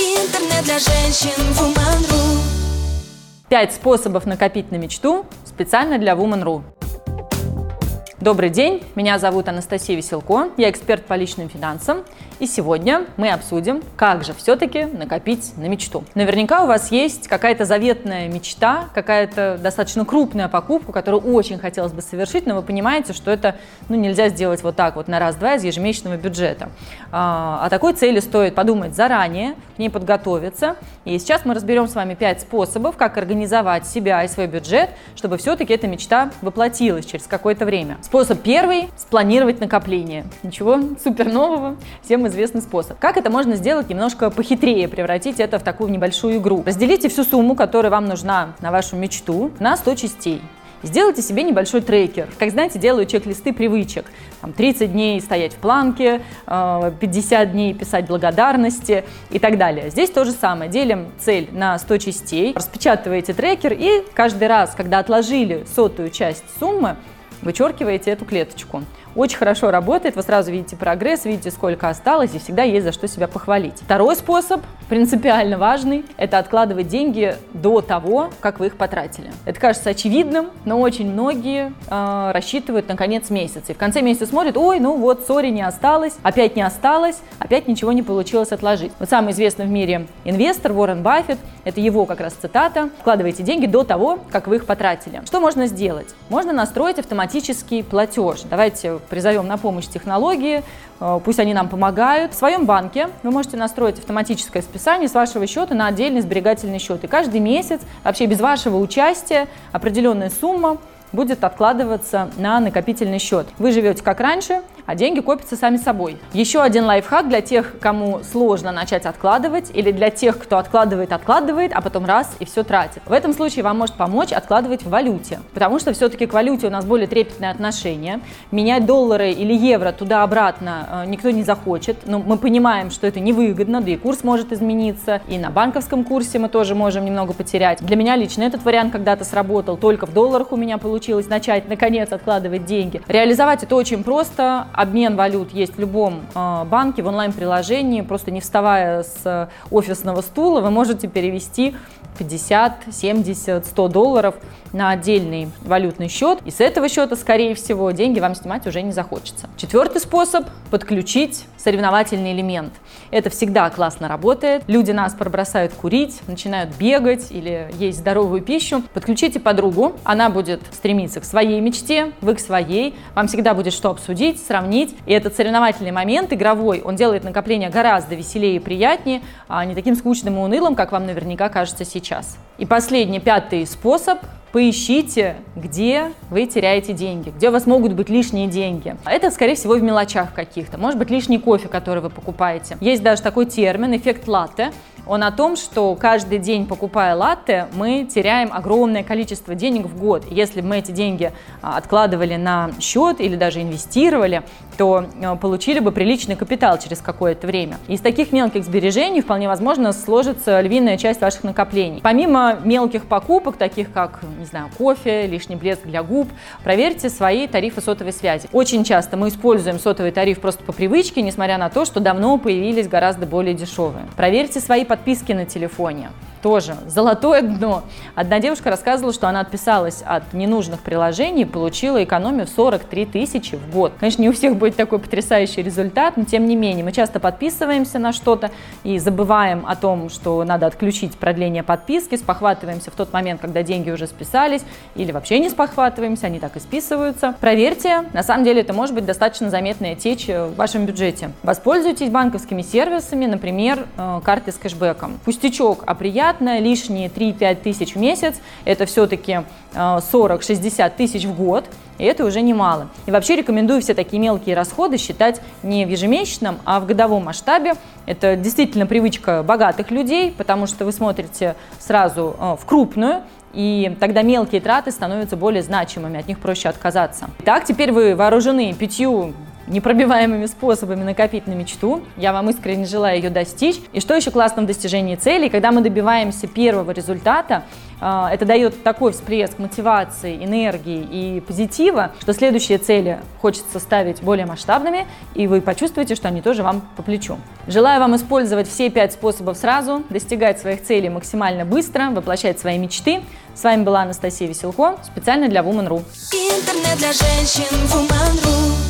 Интернет для женщин Woman.ru Пять способов накопить на мечту специально для Woman.ru. Добрый день, меня зовут Анастасия Веселко, я эксперт по личным финансам, и сегодня мы обсудим, как же все-таки накопить на мечту. Наверняка у вас есть какая-то заветная мечта, какая-то достаточно крупная покупка, которую очень хотелось бы совершить, но вы понимаете, что это ну, нельзя сделать вот так вот на раз-два из ежемесячного бюджета. А, о такой цели стоит подумать заранее, ней подготовиться. И сейчас мы разберем с вами пять способов, как организовать себя и свой бюджет, чтобы все-таки эта мечта воплотилась через какое-то время. Способ первый – спланировать накопление. Ничего супер нового, всем известный способ. Как это можно сделать немножко похитрее, превратить это в такую небольшую игру? Разделите всю сумму, которая вам нужна на вашу мечту, на 100 частей. Сделайте себе небольшой трекер. Как знаете, делаю чек-листы привычек. Там 30 дней стоять в планке, 50 э, дней писать благодарности и так далее. Здесь то же самое. Делим цель на 100 частей, распечатываете трекер и каждый раз, когда отложили сотую часть суммы, вычеркиваете эту клеточку. Очень хорошо работает, вы сразу видите прогресс, видите, сколько осталось, и всегда есть за что себя похвалить. Второй способ, принципиально важный, это откладывать деньги до того, как вы их потратили. Это кажется очевидным, но очень многие э, рассчитывают на конец месяца. И в конце месяца смотрят, ой, ну вот, сори, не осталось, опять не осталось, опять ничего не получилось отложить. Вот самый известный в мире инвестор Уоррен Баффет, это его как раз цитата, вкладывайте деньги до того, как вы их потратили. Что можно сделать? Можно настроить автоматический платеж. Давайте призовем на помощь технологии, э, пусть они нам помогают. В своем банке вы можете настроить автоматическое списание с вашего счета на отдельный сберегательный счет. И каждый месяц, вообще без вашего участия, определенная сумма будет откладываться на накопительный счет. Вы живете как раньше, а деньги копятся сами собой. Еще один лайфхак для тех, кому сложно начать откладывать, или для тех, кто откладывает, откладывает, а потом раз и все тратит. В этом случае вам может помочь откладывать в валюте, потому что все-таки к валюте у нас более трепетное отношение. Менять доллары или евро туда-обратно э, никто не захочет, но мы понимаем, что это невыгодно, да и курс может измениться, и на банковском курсе мы тоже можем немного потерять. Для меня лично этот вариант когда-то сработал, только в долларах у меня получилось начать наконец откладывать деньги. Реализовать это очень просто, обмен валют есть в любом э, банке, в онлайн-приложении. Просто не вставая с офисного стула, вы можете перевести 50, 70, 100 долларов на отдельный валютный счет. И с этого счета, скорее всего, деньги вам снимать уже не захочется. Четвертый способ – подключить соревновательный элемент. Это всегда классно работает. Люди нас пробросают курить, начинают бегать или есть здоровую пищу. Подключите подругу, она будет стремиться к своей мечте, вы к своей. Вам всегда будет что обсудить, сравнить. И этот соревновательный момент игровой, он делает накопление гораздо веселее и приятнее, а не таким скучным и унылым, как вам наверняка кажется сейчас. И последний, пятый способ поищите, где вы теряете деньги, где у вас могут быть лишние деньги. Это, скорее всего, в мелочах каких-то. Может быть, лишний кофе, который вы покупаете. Есть даже такой термин «эффект латте». Он о том, что каждый день, покупая латте, мы теряем огромное количество денег в год. Если бы мы эти деньги а, откладывали на счет или даже инвестировали, то а, получили бы приличный капитал через какое-то время. Из таких мелких сбережений вполне возможно сложится львиная часть ваших накоплений. Помимо мелких покупок, таких как, не знаю, кофе, лишний блеск для губ, проверьте свои тарифы сотовой связи. Очень часто мы используем сотовый тариф просто по привычке, несмотря на то, что давно появились гораздо более дешевые. Проверьте свои подписки на телефоне тоже золотое дно. Одна девушка рассказывала, что она отписалась от ненужных приложений и получила экономию в 43 тысячи в год. Конечно, не у всех будет такой потрясающий результат, но тем не менее, мы часто подписываемся на что-то и забываем о том, что надо отключить продление подписки, спохватываемся в тот момент, когда деньги уже списались, или вообще не спохватываемся, они так и списываются. Проверьте, на самом деле это может быть достаточно заметная течь в вашем бюджете. Воспользуйтесь банковскими сервисами, например, э, карты с кэшбэком. Пустячок, а приятно приятно, лишние 3-5 тысяч в месяц, это все-таки 40-60 э, тысяч в год, и это уже немало. И вообще рекомендую все такие мелкие расходы считать не в ежемесячном, а в годовом масштабе. Это действительно привычка богатых людей, потому что вы смотрите сразу э, в крупную, и тогда мелкие траты становятся более значимыми, от них проще отказаться. Итак, теперь вы вооружены пятью непробиваемыми способами накопить на мечту. Я вам искренне желаю ее достичь. И что еще классно в достижении цели, когда мы добиваемся первого результата, э, это дает такой всплеск мотивации, энергии и позитива, что следующие цели хочется ставить более масштабными, и вы почувствуете, что они тоже вам по плечу. Желаю вам использовать все пять способов сразу, достигать своих целей максимально быстро, воплощать свои мечты. С вами была Анастасия Веселко, специально для Woman.ru. Интернет для женщин Woman.ru